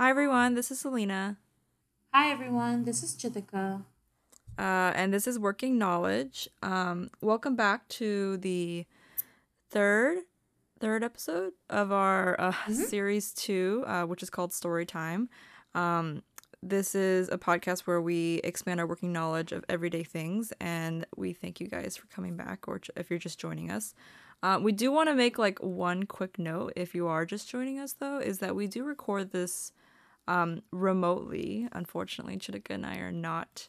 Hi everyone, this is Selena. Hi everyone, this is Chitika. Uh, and this is Working Knowledge. Um, welcome back to the third third episode of our uh, mm-hmm. series two, uh, which is called Story Time. Um, this is a podcast where we expand our working knowledge of everyday things, and we thank you guys for coming back, or if you're just joining us. Uh, we do want to make like one quick note if you are just joining us, though, is that we do record this um, remotely. Unfortunately, Chitika and I are not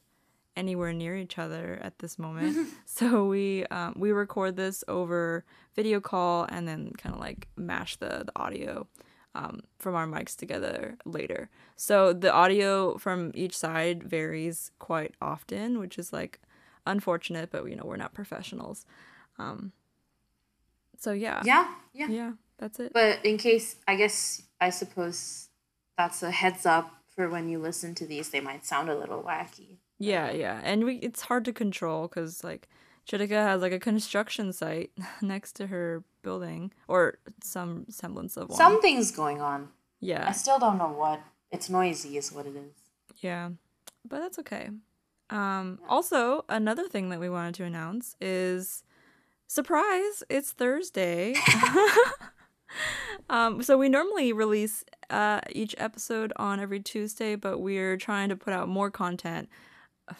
anywhere near each other at this moment. so we um, we record this over video call and then kind of like mash the, the audio um, from our mics together later. So the audio from each side varies quite often, which is like unfortunate, but you know we're not professionals. Um, so yeah. Yeah, yeah. Yeah, that's it. But in case, I guess, I suppose that's a heads up for when you listen to these, they might sound a little wacky. Yeah, yeah, and we it's hard to control because like Chitika has like a construction site next to her building or some semblance of one. Something's going on. Yeah. I still don't know what. It's noisy, is what it is. Yeah, but that's okay. Um, also, another thing that we wanted to announce is surprise, it's Thursday. um, so we normally release uh, each episode on every Tuesday, but we're trying to put out more content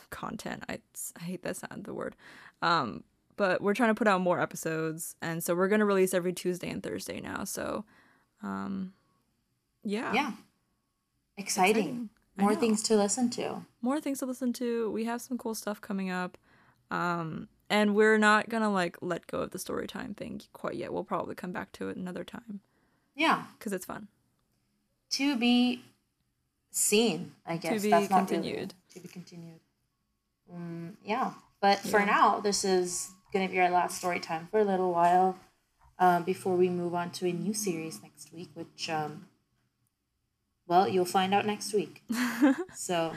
content. I, I hate that sound, the word. Um, but we're trying to put out more episodes, and so we're gonna release every Tuesday and Thursday now. So, um, yeah, yeah, exciting. exciting. More things to listen to. More things to listen to. We have some cool stuff coming up. Um, and we're not gonna like let go of the story time thing quite yet. We'll probably come back to it another time. Yeah, because it's fun. To be seen, I guess. To be That's continued. Really, to be continued. Um, yeah. But yeah. for now, this is going to be our last story time for a little while um, before we move on to a new series next week, which, um, well, you'll find out next week. so,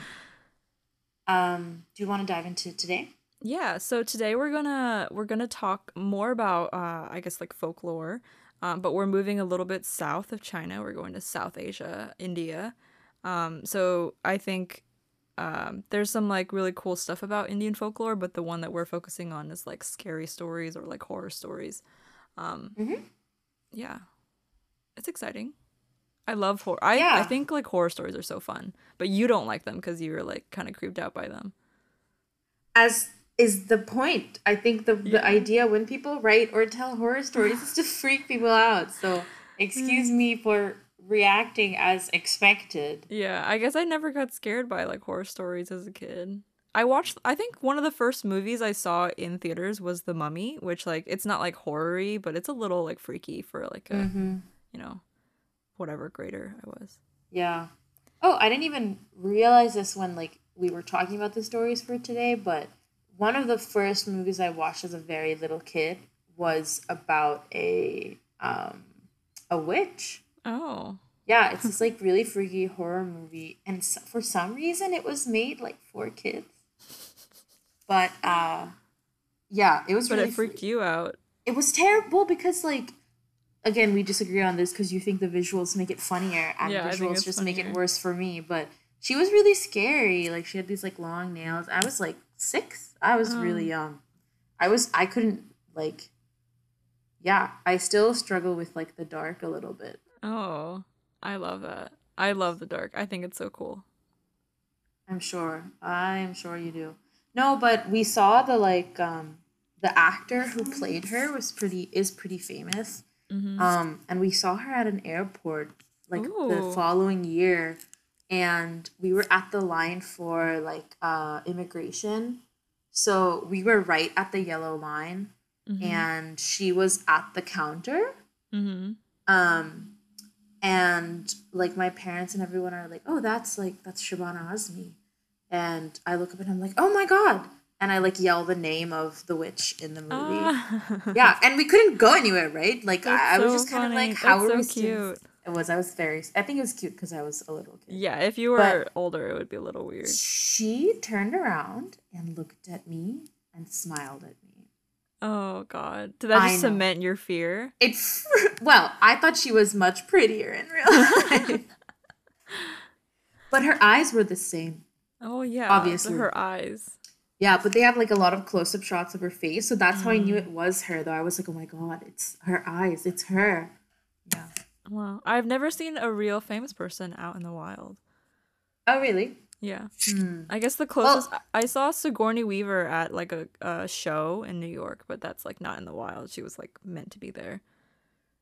um, do you want to dive into today? Yeah. So today we're gonna we're gonna talk more about uh, I guess like folklore, um, but we're moving a little bit south of China. We're going to South Asia, India. Um, so I think um, there's some like really cool stuff about Indian folklore, but the one that we're focusing on is like scary stories or like horror stories. Um, mm-hmm. Yeah, it's exciting. I love horror. I yeah. I think like horror stories are so fun, but you don't like them because you were like kind of creeped out by them. As is the point. I think the yeah. the idea when people write or tell horror stories is to freak people out. So excuse mm. me for reacting as expected. Yeah, I guess I never got scared by like horror stories as a kid. I watched I think one of the first movies I saw in theaters was The Mummy, which like it's not like horror but it's a little like freaky for like a mm-hmm. you know, whatever grader I was. Yeah. Oh, I didn't even realize this when like we were talking about the stories for today, but one of the first movies I watched as a very little kid was about a um a witch Oh. Yeah, it's this like really freaky horror movie, and so, for some reason it was made like for kids. But uh, yeah, it was. But really it freaked you out. It was terrible because like, again, we disagree on this because you think the visuals make it funnier, and yeah, visuals just funnier. make it worse for me. But she was really scary. Like she had these like long nails. I was like six. I was um. really young. I was. I couldn't like. Yeah, I still struggle with like the dark a little bit. Oh, I love that. I love the dark. I think it's so cool. I'm sure. I'm sure you do. No, but we saw the like um the actor who played her was pretty is pretty famous. Mm-hmm. Um and we saw her at an airport like Ooh. the following year and we were at the line for like uh immigration. So we were right at the yellow line mm-hmm. and she was at the counter. Mm-hmm. Um and like my parents and everyone are like, oh, that's like that's Shabana Azmi, and I look up and I'm like, oh my god, and I like yell the name of the witch in the movie. Uh, yeah, and we couldn't go anywhere, right? Like I, I, was just kind of like, how that's are so we cute? It was. I was very. I think it was cute because I was a little kid. Yeah, if you were but older, it would be a little weird. She turned around and looked at me and smiled at me. Oh God! Did that just cement your fear? It's well, I thought she was much prettier in real life. but her eyes were the same. Oh yeah, Obviously. her eyes. Yeah, but they have like a lot of close up shots of her face, so that's how I Mm. knew it was her. Though I was like, oh my god, it's her eyes, it's her. Wow, I've never seen a real famous person out in the wild. Oh really? Yeah, Hmm. I guess the closest I I saw Sigourney Weaver at like a, a show in New York, but that's like not in the wild. She was like meant to be there.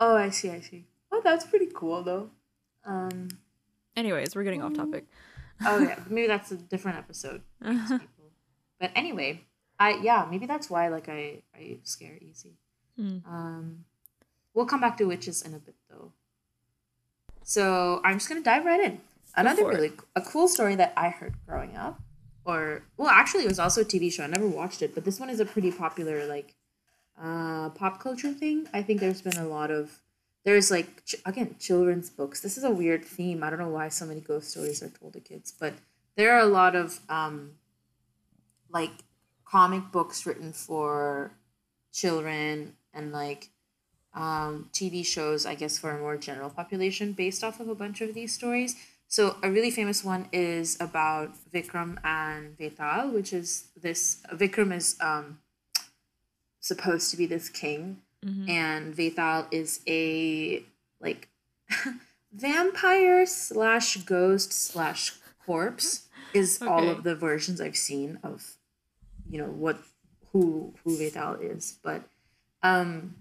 Oh, I see, I see. Oh, that's pretty cool though. Um. Anyways, we're getting off topic. Oh yeah, maybe that's a different episode. But anyway, I yeah, maybe that's why like I I scare easy. Hmm. Um, we'll come back to witches in a bit though. So I'm just gonna dive right in. Another for it. really a cool story that I heard growing up, or well, actually, it was also a TV show. I never watched it, but this one is a pretty popular like uh pop culture thing. I think there's been a lot of there's like ch- again children's books. This is a weird theme. I don't know why so many ghost stories are told to kids, but there are a lot of um like comic books written for children and like um, TV shows, I guess, for a more general population based off of a bunch of these stories. So, a really famous one is about Vikram and Vetal, which is this Vikram is um, supposed to be this king, Mhm. and Vetal is a like vampire slash ghost slash corpse is all of the versions I've seen of you know what who who Vetal is, but um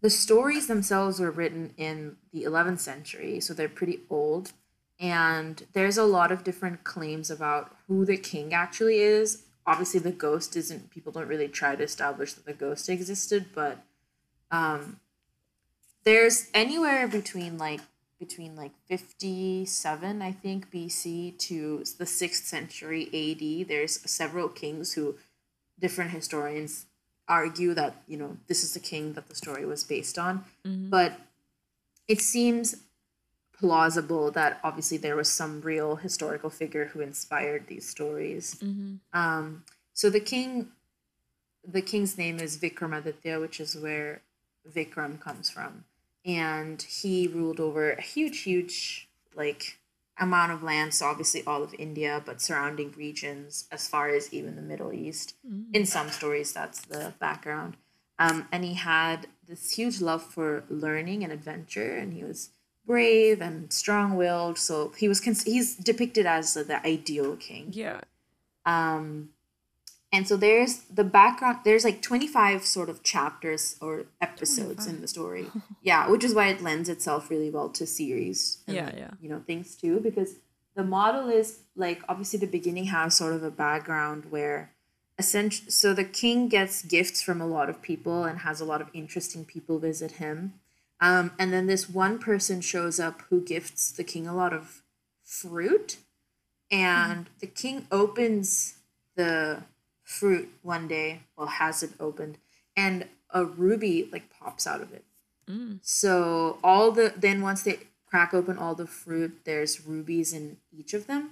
the stories themselves were written in the 11th century, so they're pretty old. And there's a lot of different claims about who the king actually is. Obviously, the ghost isn't, people don't really try to establish that the ghost existed, but um, there's anywhere between like between like 57 i think bc to the 6th century ad there's several kings who different historians argue that you know this is the king that the story was based on Mhm. but it seems plausible that obviously there was some real historical figure who inspired these stories Mhm. um, so the king, the king's name is Vikramaditya, which is where Vikram comes from, and he ruled over a huge, huge like amount of land. So obviously all of India, but surrounding regions as far as even the Middle East. In some stories, that's the background. Um, and he had this huge love for learning and adventure, and he was brave and strong-willed. So he was cons- he's depicted as the ideal king Yeah. um and so there's the background there's like 25 sort of chapters or episodes in the story. Yeah which is why it lends itself really well to series and Yeah, yeah. you know things too because the model is like obviously the beginning has sort of a background where essentially so the king gets gifts from a lot of people and has a lot of interesting people visit him. Um, and then this one person shows up who gifts the king a lot of fruit. And the king opens the fruit one day well has it opened and a ruby like pops out of it Mm. so all the then once they crack open all the fruit there's rubies in each of them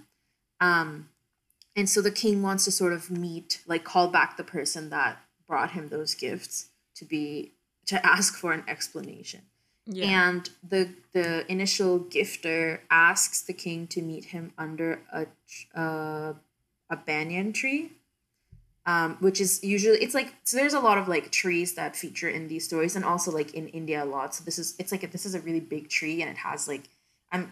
um and so the king wants to sort of meet like call back the person that brought him those gifts to be to ask for an explanation Yeah. and the the initial gifter asks the king to meet him under a uh, a banyan tree, um, which is usually it's like so. There's a lot of like trees that feature in these stories, and also like in India a lot. So this is it's like a, this is a really big tree, and it has like I'm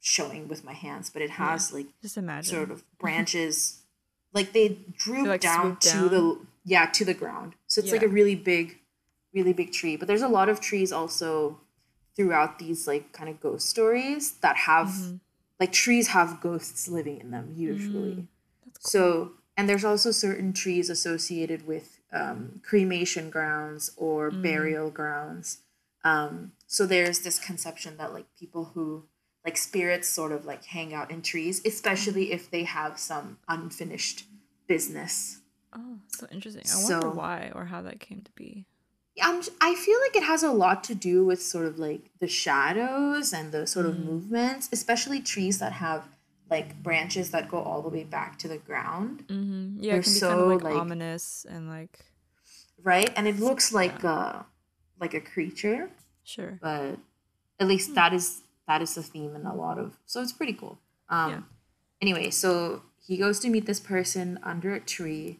showing with my hands, but it has like Just imagine. sort of branches like they droop like, down to down? the yeah to the ground so it's like a really big really big tree but there's a lot of trees also throughout these like kind of ghost stories that have Mm-hmm. like trees have ghosts living in them usually Mm, cool. so and there's also certain trees associated with um, cremation grounds or Mm. burial grounds um, so there's this conception that like people who like spirits sort of like hang out in trees especially if they have some unfinished business Oh, so interesting. I wonder So- why or how that came to be. um, i feel like it has a lot to do with sort of like the shadows and the sort of Mm. movements especially trees that have like branches that go all the way back to the ground. Mm-hmm. Yeah, They're it can be so, kind of like, like- ominous and like right? And it looks like uh like a creature. Sure. but at least that is that is the theme in a lot of so it's pretty cool. Um Yeah. anyway, so he goes to meet this person under a tree,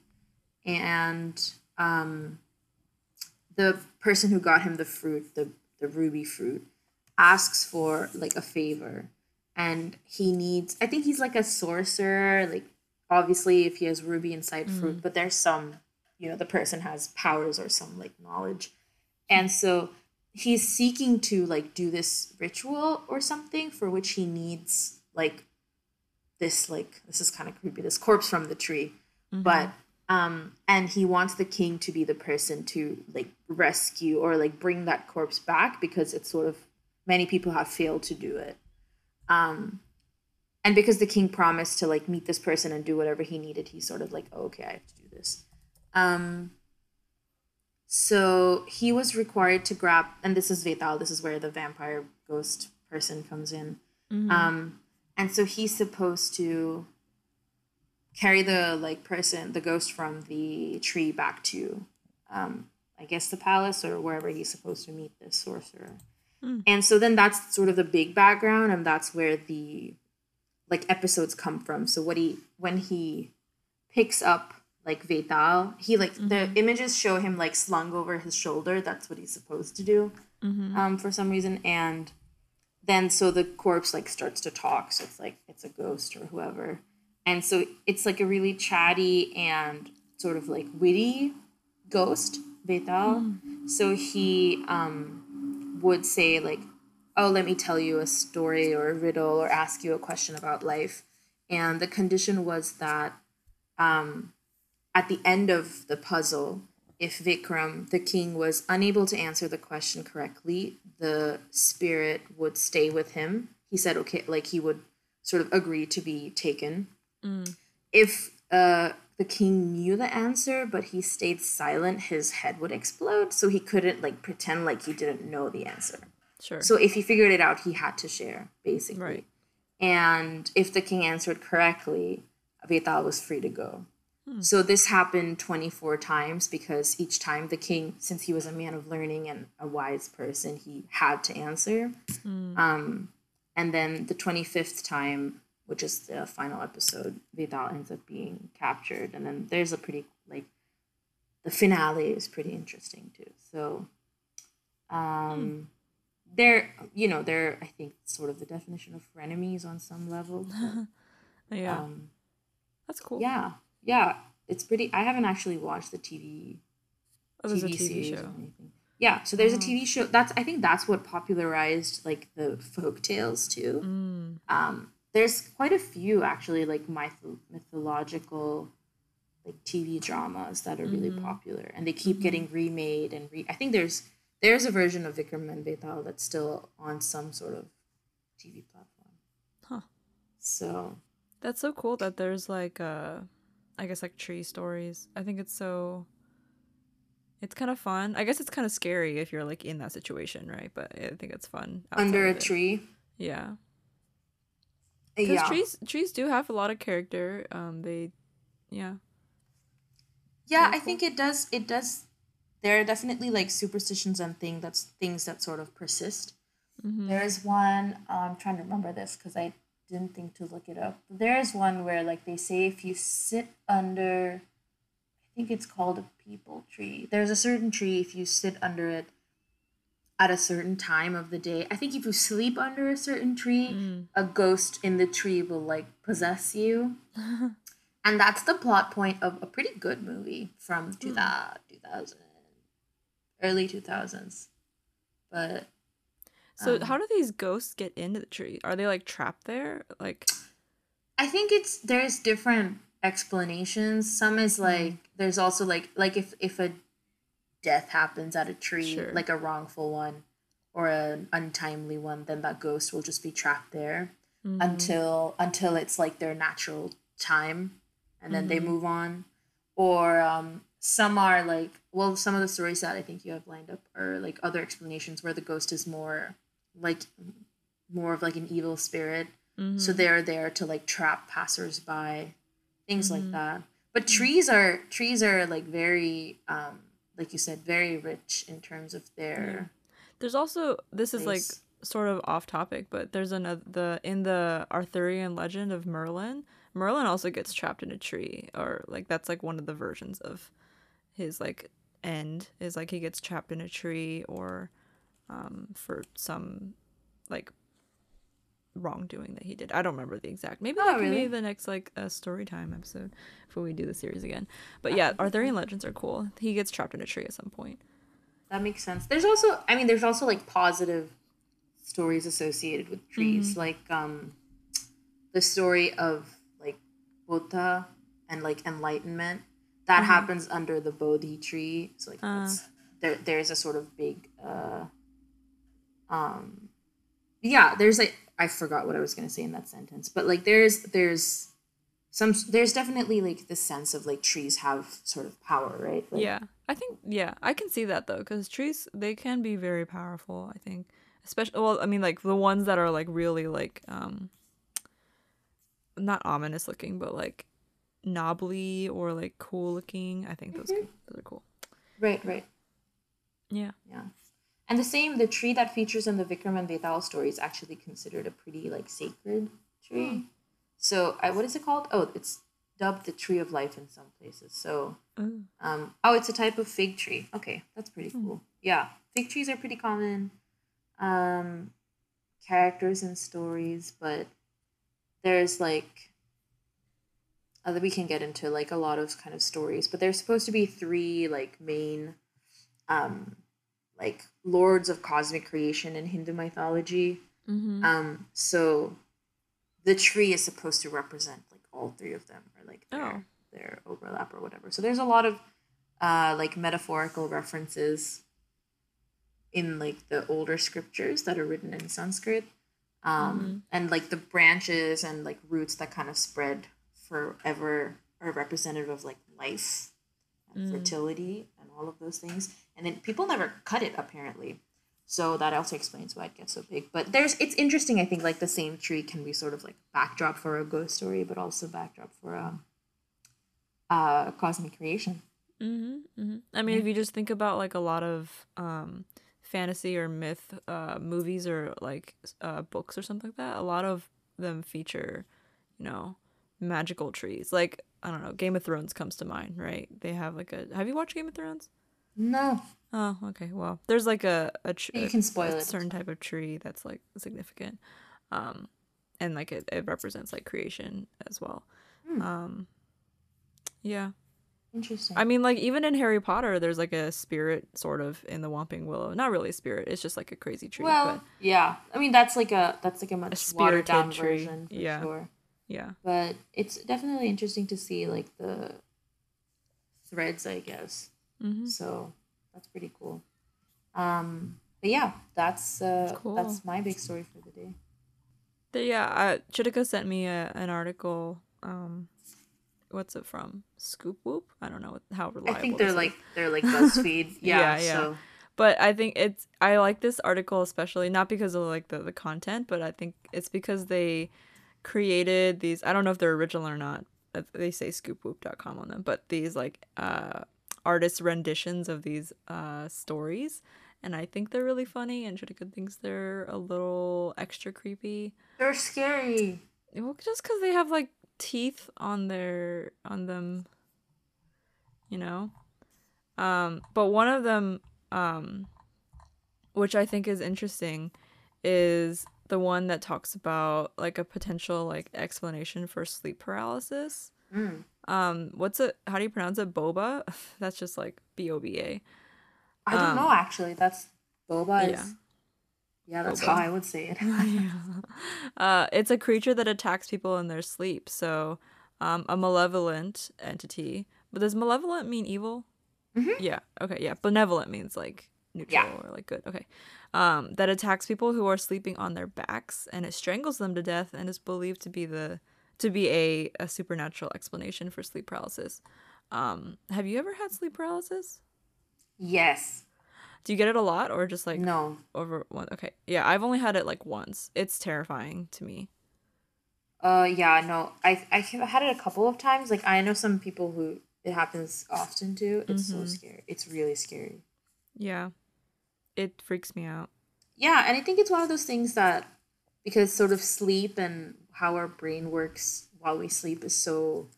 and um, the person who got him the fruit, the the ruby fruit, asks for like a favor, and he needs. I think he's like a sorcerer. Like obviously, if he has ruby inside fruit, but there's some, you know, the person has powers or some like knowledge, and so he's seeking to like do this ritual or something for which he needs like this like this is kind of creepy this corpse from the tree but um and he wants the king to be the person to like rescue or like bring that corpse back because it's sort of many people have failed to do it um and because the king promised to like meet this person and do whatever he needed he's sort of like oh, okay i have to do this. Um so he was required to grab and this is Vetal, this is where the vampire ghost person comes in. Um and so he's supposed to carry the like person the ghost from the tree back to um i guess the palace or wherever he's supposed to meet this sorcerer and so then that's sort of the big background and that's where the like episodes come from. So what he when he picks up like Vetal, he like the images show him like slung over his shoulder. That's what he's supposed to do um for some reason. And then so the corpse like starts to talk. So it's like it's a ghost or whoever. And so it's like a really chatty and sort of like witty ghost Vetal. so he um would say like oh let me tell you a story or a riddle or ask you a question about life and the condition was that um at the end of the puzzle if Vikram, the king, was unable to answer the question correctly, the spirit would stay with him. He said, okay, like he would sort of agree to be taken. If uh, the king knew the answer, but he stayed silent, his head would explode. So he couldn't like pretend like he didn't know the answer. Sure. So if he figured it out, he had to share, basically. Right. And if the king answered correctly, Vetal was free to go. So this happened 24 times because each time the king, since he was a man of learning and a wise person, he had to answer. Um, and then the 25th time, which is the final episode, Vetal ends up being captured. And then there's a pretty, like, the finale is pretty interesting too. So, um, they're, you know, they're, I think, sort of the definition of frenemies on some level. but, yeah. um, That's cool. yeah, yeah, it's pretty. I haven't actually watched the TV Oh, a TV, TV series or show. anything. Yeah, so there's a TV show. That's I think that's what popularized like the folk tales too. Mm. Um, there's quite a few actually like myth- mythological like TV dramas that are really Mhm. popular, and they keep getting remade and re. I think there's there's a version of Vikram and Betal that's still on some sort of TV platform. Huh. So That's so cool that there's like uh I guess like tree stories. I think it's so it's kind of fun. I guess it's kind of scary if you're like in that situation, right? But I think it's fun. under a tree, Yeah. Because yeah. trees trees do have a lot of character. Um they yeah. Yeah, Very I think it does. It does. There are definitely like superstitions and thing that's things that sort of persist. Mhm. There's one. I'm trying to remember this because I didn't think to look it up. There's one where like they say if you sit under, I think it's called a peepal tree. There's a certain tree if you sit under it at a certain time of the day. I think if you sleep under a certain tree, Mm. a ghost in the tree will like possess you. And that's the plot point of a pretty good movie from 2000, 2000 early 2000s. But So Um, how do these ghosts get into the tree? Are they like trapped there? Like I think it's there's different explanations. Some is like there's also like like if if a death happens at a tree, Sure. like a wrongful one or an untimely one, then that ghost will just be trapped there mm, until until it's like their natural time and then they Mhm. move on. Or um some are like well some of the stories that I think you have lined up are like other explanations where the ghost is more like more of like an evil spirit mhm. so they're there to like trap passersby things like that but trees are trees are like very um like you said very rich in terms of their There's also this is like sort of off topic, but there's another the in the Arthurian legend of Merlin. Merlin also gets trapped in a tree, or like that's like one of the versions of his like end is like he gets trapped in a tree or um for some like wrongdoing that he did. I don't remember the exact. Maybe Oh, that can really? be the next like uh, story time episode before we do the series again. But yeah, Arthurian legends are cool. He gets trapped in a tree at some point. That makes sense. There's also, I mean, there's also like positive stories associated with trees, like um, the story of like Buddha and like enlightenment that happens under the Bodhi tree. So like it's, there, there's a sort of big, uh, um, yeah. There's like I forgot what I was gonna say in that sentence, but like there's there's some there's definitely like the sense of like trees have sort of power, right? Like, Yeah, I think yeah, I can see that though, because trees they can be very powerful. I think, especially well, I mean like the ones that are like really like um, not ominous looking, but like knobbly or like cool looking. I think those Mm-hmm. can, those are cool. Right. Right. Yeah. Yeah. And the same, the tree that features in the Vikram and Betal story is actually considered a pretty like sacred tree. So, I, what is it called? Oh, it's dubbed the tree of life in some places. So, Oh. um, oh, it's a type of fig tree. Okay, that's pretty cool. Yeah, fig trees are pretty common. Um, characters and stories, but there's like uh, we can get into like a lot of kind of stories, but there's supposed to be three like main um like lords of cosmic creation in Hindu mythology. Mm-hmm. Um, so the tree is supposed to represent like all three of them or like their, Oh. their overlap or whatever. So there's a lot of uh like metaphorical references in like the older scriptures that are written in Sanskrit. Um and like the branches and like roots that kind of spread forever are representative of like life and fertility and all of those things. And then people never cut it apparently. So that also explains why it gets so big. But there's it's interesting, I think, like the same tree can be sort of like backdrop for a ghost story, but also backdrop for a, uh cosmic creation. Mm-hmm, mm-hmm. I mean, if you just think about like a lot of um, fantasy or myth uh, movies or like uh, books or something like that, a lot of them feature, you know, magical trees. Like I don't know, Game of Thrones comes to mind, right? They have like a. Have you watched Game of Thrones? No. Oh, okay. Well, there's like a a, tr- You can spoil a it. certain type of tree that's like significant, um, and like it, it represents like creation as well. Hmm. Um, yeah. Interesting. I mean, like even in Harry Potter, there's like a spirit sort of in the Whomping Willow. Not really a spirit; it's just like a crazy tree. well, yeah. I mean that's like a that's like a much watered down tree. version for Yeah. sure. Yeah, But it's definitely interesting to see like the threads, I guess. hmm So that's pretty cool. Um, but yeah, that's uh, Cool. that's my big story for the day. The- yeah. Uh, Chitika sent me a, an article. Um, what's it from? ScoopWhoop. I don't know what, how reliable. I think they're is. like they're like BuzzFeed. yeah, Yeah, yeah. So but I think it's I like this article especially not because of like the, the content, but I think it's because they created these I don't know if they're original or not. They say scoopwhoop.com on them, but these like uh artist renditions of these uh stories and I think they're really funny and Chitika thinks they're a little extra creepy. they're scary. Well, just cuz they have like teeth on their on them you know. Um but one of them um which I think is interesting is the one that talks about like a potential like explanation for sleep paralysis. Mm. Um what's it how do you pronounce it? Boba? That's just like B O B A. I don't Um, know actually. That's boba. yeah. Is, yeah, that's Boba. how I would say it. uh, it's a creature that attacks people in their sleep. So, um, a malevolent entity. But does malevolent mean evil? Yeah. Okay. Yeah. Benevolent means like neutral Yeah. or like good. Okay. Um, that attacks people who are sleeping on their backs and it strangles them to death and is believed to be the to be a, a supernatural explanation for sleep paralysis. Um, have you ever had sleep paralysis? yes. Do you get it a lot or just like No. over one? Okay. Yeah, I've only had it like once. It's terrifying to me. Uh, yeah, no. I I have had it a couple of times. Like I know some people who it happens often to. It's so Mm-hmm. scary. It's really scary. Yeah. It freaks me out. yeah, and I think it's one of those things that because sort of sleep and how our brain works while we sleep is so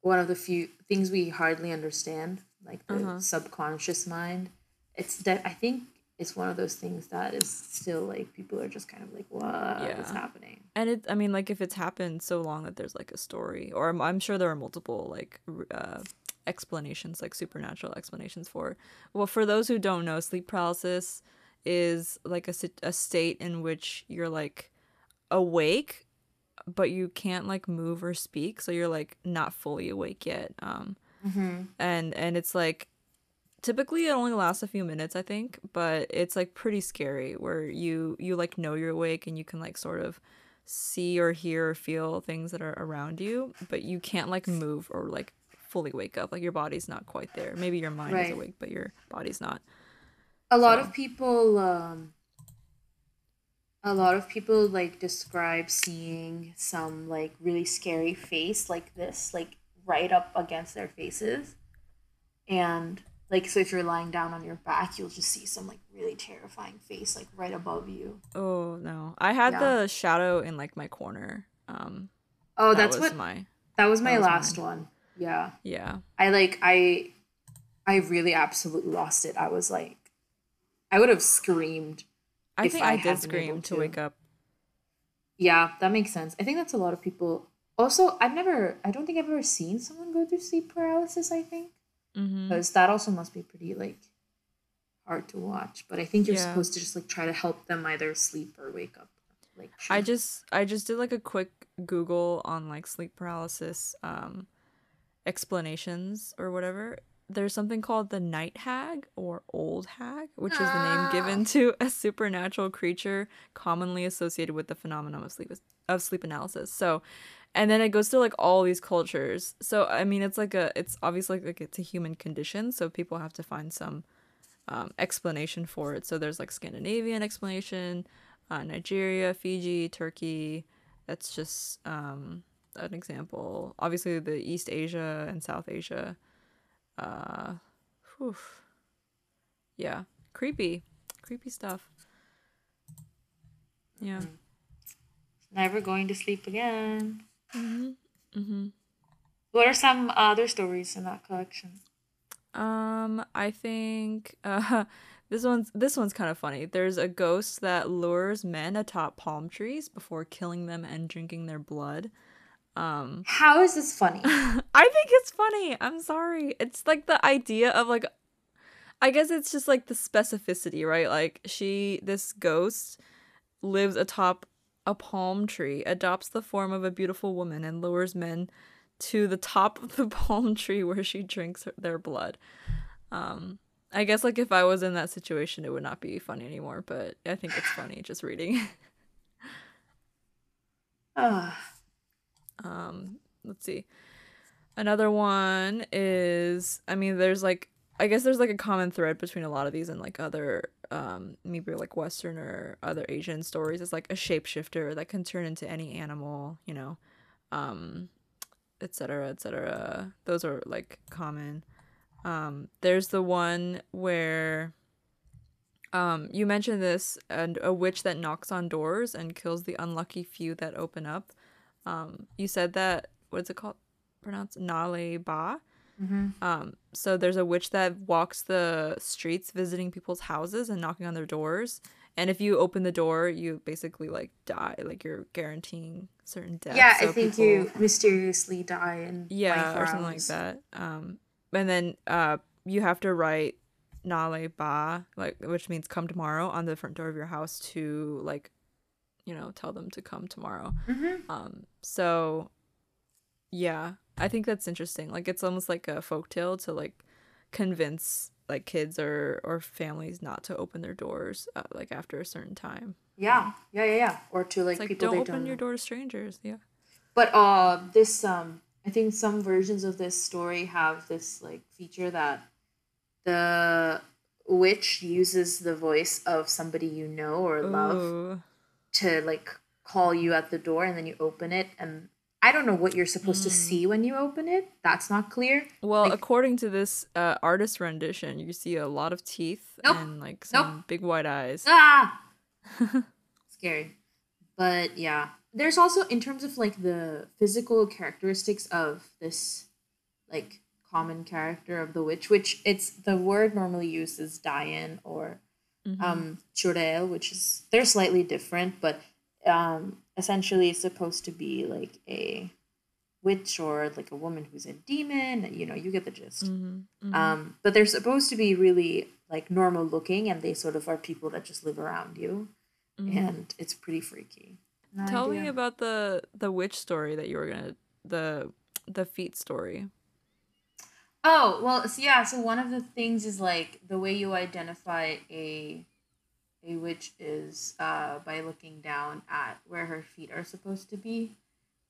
one of the few things we hardly understand, like the Uh-huh. subconscious mind. It's that I think it's one of those things that is still like people are just kind of like, what is Yeah. happening? And it, I mean, like if it's happened so long that there's like a story, or I'm, I'm sure there are multiple like uh, explanations, like supernatural explanations for. Well, for those who don't know, sleep paralysis is like a, a state in which you're like awake, but you can't like move or speak, so you're like not fully awake yet. Um, Mm-hmm. and and it's like typically it only lasts a few minutes i think but it's like pretty scary where you you like know you're awake and you can like sort of see or hear or feel things that are around you but you can't like move or like fully wake up. Like your body's not quite there. Maybe your mind Right. is awake but your body's not. A lot So- of people um a lot of people like describe seeing some like really scary face like this like right up against their faces. And like so if you're lying down on your back you'll just see some like really terrifying face like right above you. Oh no. I had Yeah. the shadow in like my corner. Um oh that that's was what my that was my was last mine. one yeah yeah i like i i really absolutely lost it i was like i would have screamed i think I i, did scream to to. wake up Yeah, that makes sense. I think that's a lot of people. Also, I've never, I don't think I've ever seen someone go through sleep paralysis, I think. mm-hmm. Because that also must be pretty, like, hard to watch. But I think you're Yeah. supposed to just, like, try to help them either sleep or wake up. Like, I just I just did like a quick Google on like sleep paralysis um explanations or whatever. There's something called the night hag or old hag, which is the name given to a supernatural creature commonly associated with the phenomenon of sleep of sleep paralysis. So and then it goes to like all these cultures. So I mean it's like a it's obviously like it's a human condition, so people have to find some um, explanation for it. So there's like Scandinavian explanation, uh, Nigeria, Fiji, Turkey. That's just um, an example. Obviously, the East Asia and South Asia. Uh, whew. Yeah, creepy, creepy stuff. Yeah. Never going to sleep again. Mm-hmm. Mm-hmm. What are some other stories in that collection? Um, I think uh, this one's this one's kind of funny. There's a ghost that lures men atop palm trees before killing them and drinking their blood. Um, How is this funny? I think it's funny. I'm sorry. It's like the idea of like I guess it's just like the specificity, right? Like she this ghost lives atop a palm tree, adopts the form of a beautiful woman and lures men to the top of the palm tree where she drinks her, their blood. Um I guess like if I was in that situation it would not be funny anymore, but I think it's funny just reading. Ah, Um, let's see. Another one is, I mean, there's like, I guess there's like a common thread between a lot of these and like other, um, maybe like Western or other Asian stories. It's like a shapeshifter that can turn into any animal, you know, um, etc. etc. Those are like common. Um, there's the one where, um, you mentioned this, and a witch that knocks on doors and kills the unlucky few that open up. Um, you said that what's it called? Pronounced Nale Ba. mhm. Um, so there's a witch that walks the streets visiting people's houses and knocking on their doors. And if you open the door, you basically like die. Like you're guaranteeing certain death. yeah, So I think people- you mysteriously die in yeah 24 or something like that um and then uh you have to write nale ba like which means come tomorrow on the front door of your house to like you know tell them to come tomorrow. Mhm. um so yeah i think that's interesting. Like it's almost like a folktale to like convince like kids or or families not to open their doors uh, like after a certain time. Yeah, yeah, yeah, yeah. Or to like, like people don't open don't your door to strangers. Yeah. But uh, this um, I think some versions of this story have this like feature that the witch uses the voice of somebody you know or love. Ooh. To like call you at the door, and then you open it, and I don't know what you're supposed to see when you open it. That's not clear. Well, Like- according to this uh, artist rendition, you see a lot of teeth Nope. and like some big white eyes. Ah, scary. But yeah, there's also in terms of like the physical characteristics of this like common character of the witch, which it's the word normally used is Dayan or um Churel, which is they're slightly different, but um essentially it's supposed to be like a witch or like a woman who's a demon. You know, you get the gist. Mm-hmm. Um, but they're supposed to be really like normal looking, and they sort of are people that just live around you, and it's pretty freaky. No Mm-hmm. Tell me about the the witch story that you were gonna the the feet story. Oh well, so yeah. So one of the things is like the way you identify a a witch is uh, by looking down at where her feet are supposed to be,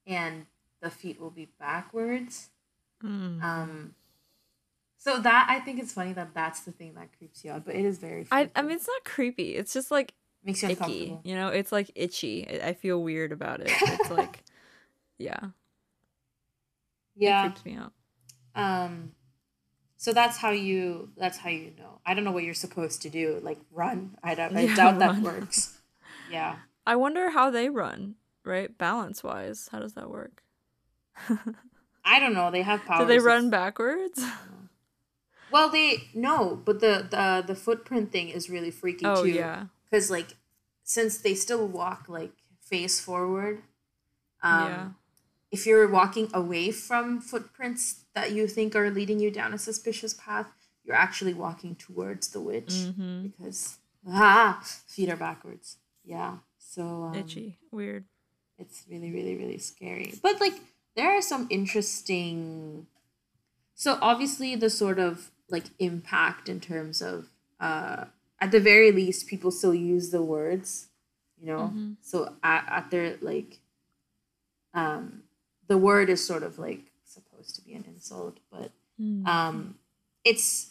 and the feet will be backwards. Mm. Um, so that I think it's funny that that's the thing that creeps you out, but it is very. I I mean it's not creepy. It's just like makes you icky. uncomfortable. You know, it's like itchy. I I feel weird about it. It's like yeah, Yeah. it creeps me out. Um, so that's how you. That's how you know. I don't know what you're supposed to do. Like run. I don't. I Yeah, doubt run. that works. Yeah. I wonder how they run, right? Balance wise, how does that work? I don't know. They have powers. Do they run backwards? Well, they no, but the the the footprint thing is really freaky Oh too. yeah, Because like, since they still walk like face forward. Um, yeah. If you're walking away from footprints that you think are leading you down a suspicious path, you're actually walking towards the witch Mm-hmm. because ah, feet are backwards. Yeah. So um, Itchy, weird. it's really really really scary but like there are some interesting so obviously the sort of like impact in terms of uh at the very least people still use the words you know Mhm. so at, at their like um the word is sort of like supposed to be an insult but Mm. um it's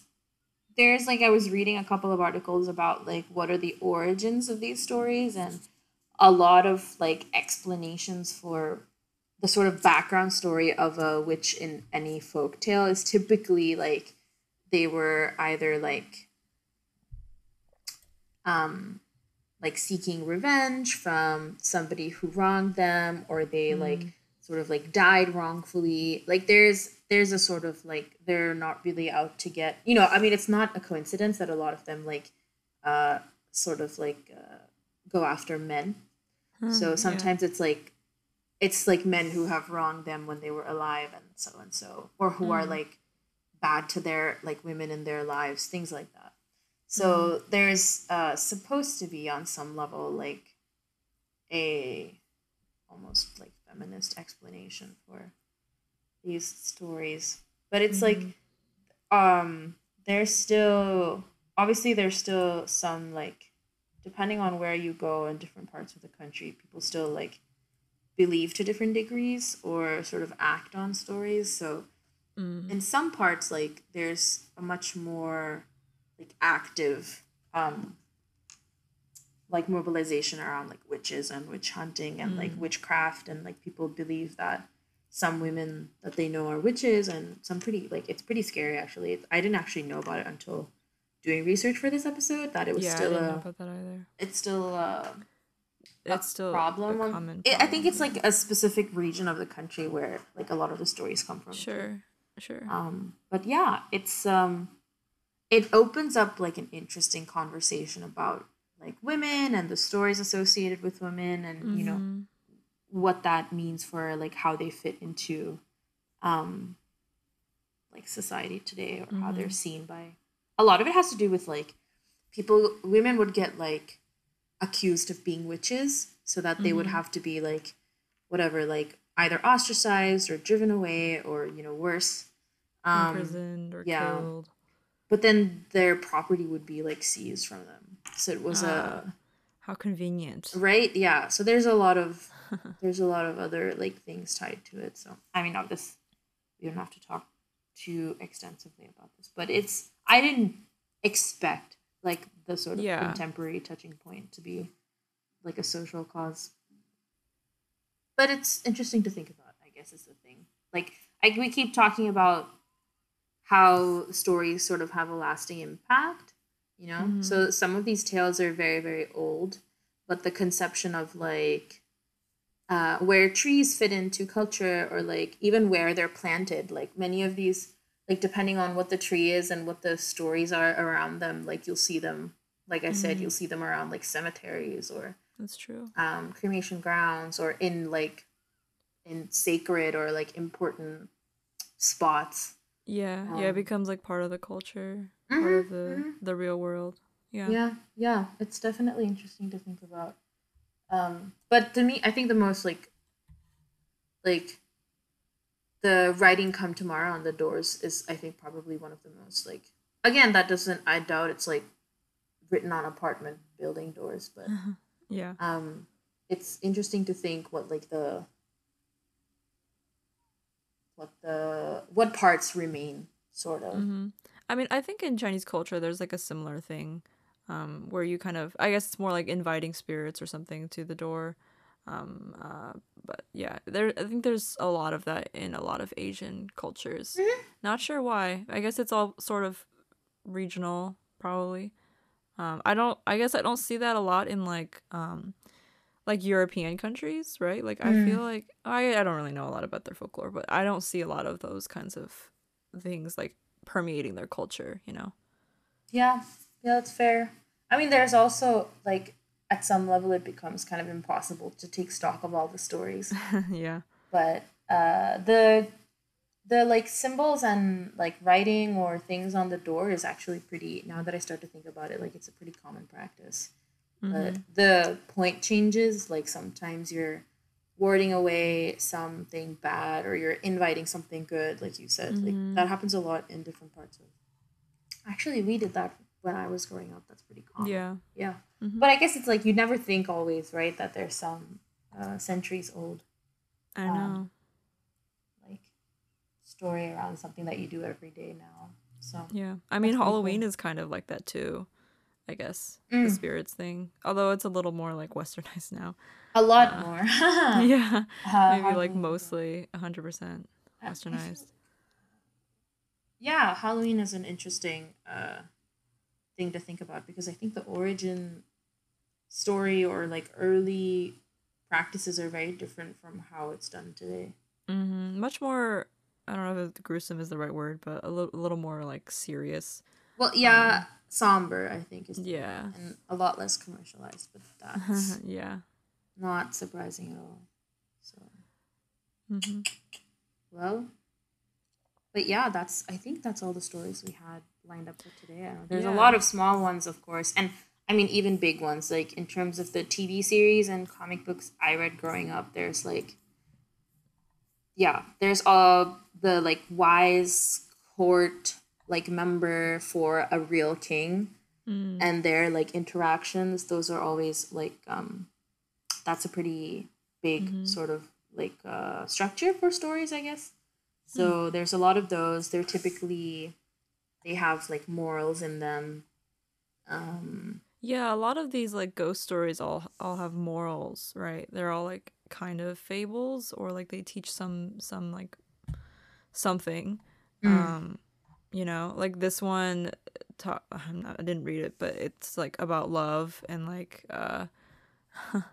there's like i was reading a couple of articles about like what are the origins of these stories and a lot of like explanations for the sort of background story of a witch in any folk tale is typically like they were either like um like seeking revenge from somebody who wronged them or they like sort of like died wrongfully like there's there's a sort of like they're not really out to get you know i mean it's not a coincidence that a lot of them like uh sort of like uh, go after men Hmm, so yeah. sometimes it's like it's like men who have wronged them when they were alive and so and so or who are Mm. like bad to their like women in their lives things like that so there's uh supposed to be on some level like a almost like feminist explanation for these stories. But it's like um there's still obviously there's still some like depending on where you go in different parts of the country people still like believe to different degrees or sort of act on stories. So Mm. in some parts like there's a much more like active um like mobilization around like witches and witch hunting and like witchcraft and like people believe that some women that they know are witches and some pretty like it's pretty scary actually i didn't actually know about it until doing research for this episode that it was yeah, I still didn't know a about that either. it's still a It's still problem. A common it- I think it's like a specific region of the country where like a lot of the stories come from. sure, sure. Um, but yeah, it's um, it opens up like an interesting conversation about like women and the stories associated with women, and you know Mhm. what that means for like how they fit into, um, like society today or how they're seen by. A lot of it has to do with like people. Women would get like accused of being witches, so that they would have to be like whatever, like either ostracized or driven away or you know worse. Um, Imprisoned or yeah. killed. but then their property would be like seized from them. So it was a, How convenient. right, yeah. So there's a lot of there's a lot of other like things tied to it. So I mean, not this. We don't have to talk too extensively about this, but it's I didn't expect like the sort of Yeah. contemporary touching point to be like a social cause. But it's interesting to think about, I guess. guess is the thing. Like I, we keep talking about how stories sort of have a lasting impact, you know? Mm-hmm. So some of these tales are very, very old, but the conception of like uh, where trees fit into culture or like even where they're planted, like many of these, like depending on what the tree is and what the stories are around them, like you'll see them, like I mm-hmm. said, you'll see them around like cemeteries or that's true. Um, cremation grounds or in like in sacred or like important spots yeah, um, yeah, it um, becomes like part of the culture, mm-hmm, of the mm-hmm. the real world. Yeah. Yeah, yeah, it's definitely interesting to think about. Um, but to me, I think the most like, like, the writing "Come Tomorrow" on the doors is, I think, probably one of the most like. Again, that doesn't. I doubt it's like written on apartment building doors, but yeah. Um, it's interesting to think what like the what the what parts remain sort of mm-hmm. I mean i think in chinese culture there's like a similar thing um, where you kind of i guess it's more like inviting spirits or something to the door um, uh, but yeah there i think there's a lot of that in a lot of asian cultures mm-hmm. not sure why i guess it's all sort of regional probably um, i don't i guess i don't see that a lot in like um, like European countries, right? Like I feel mm. like I I don't really know a lot about their folklore, but I don't see a lot of those kinds of things like permeating their culture, you know. Yeah. Yeah, that's fair. I mean, there's also like at some level it becomes kind of impossible to take stock of all the stories. yeah. But uh the the like symbols and like writing or things on the door is actually pretty now that I start to think about it, like it's a pretty common practice. Mm-hmm. But the point changes. Like sometimes you're warding away something bad or you're inviting something good, like you said. Mm-hmm. Like that happens a lot in different parts of. Actually, we did that when I was growing up. That's pretty common. Yeah. Yeah. Mm-hmm. But I guess it's like you never think always, right, that there's some uh, centuries old. I know. Um, like story around something that you do every day now. So yeah, I mean Halloween cool. is kind of like that too. I guess mm. the spirits thing. Although it's a little more like westernized now. A lot uh, more. yeah. Uh, Maybe like mostly 100% westernized. Yeah, Halloween is an interesting uh, thing to think about because I think the origin story or like early practices are very different from how it's done today. Mm-hmm. Much more, I don't know if gruesome is the right word, but a, li- a little more like serious. Well, yeah. Um, somber, I think is yeah, and a lot less commercialized. But that's yeah, not surprising at all. So, mm-hmm. well, but yeah, that's I think that's all the stories we had lined up for today. There's yeah. a lot of small ones, of course, and I mean even big ones. Like in terms of the TV series and comic books I read growing up, there's like yeah, there's all the like wise court like member for a real king mm. and their like interactions those are always like um that's a pretty big mm-hmm. sort of like uh structure for stories i guess so mm. there's a lot of those they're typically they have like morals in them um yeah a lot of these like ghost stories all all have morals right they're all like kind of fables or like they teach some some like something mm. um you know like this one talk i'm not i didn't read it but it's like about love and like uh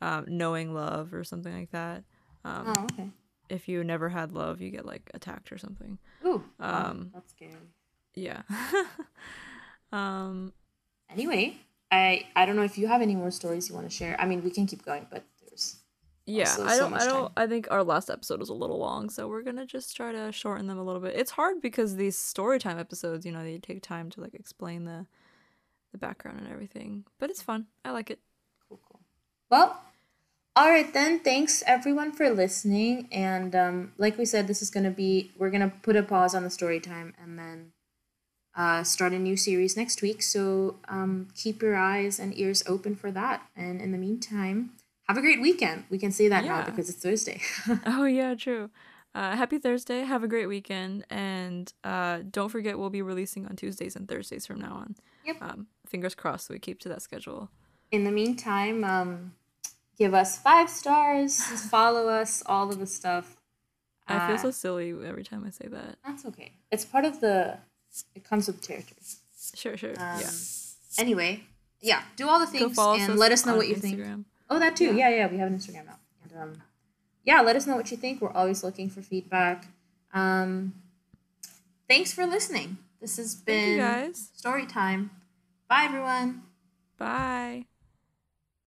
um, knowing love or something like that. Um oh, okay. if you never had love you get like attacked or something. Ooh, um that's scary. yeah. Um anyway i i don't know if you have any more stories you want to share. I mean we can keep going but there's yeah i don't i don't i think our last episode was a little long so we're gonna just try to shorten them a little bit. It's hard because these story time episodes you know they take time to like explain the the background and everything but it's fun. I like it. Cool cool. Well all right then thanks everyone for listening and um like we said this is gonna be we're gonna put a pause on the story time and then uh, start a new series next week so um, keep your eyes and ears open for that and in the meantime have a great weekend. We can say that yeah. now because it's Thursday. oh yeah, true. Uh, happy Thursday. Have a great weekend, and uh, don't forget we'll be releasing on Tuesdays and Thursdays from now on. Yep. Um, fingers crossed we keep to that schedule. In the meantime, um, give us five stars, follow us, all of the stuff. I feel Uh, so silly every time I say that. That's okay. It's part of the. It comes with territory. Sure, sure. Um, yeah. Anyway, yeah. Do all the things and let us know what you think. Oh, that too. Yeah. yeah, We have an Instagram now. And um, yeah, let us know what you think. We're always looking for feedback. Um, thanks for listening. This has been story time. Bye, everyone. Bye.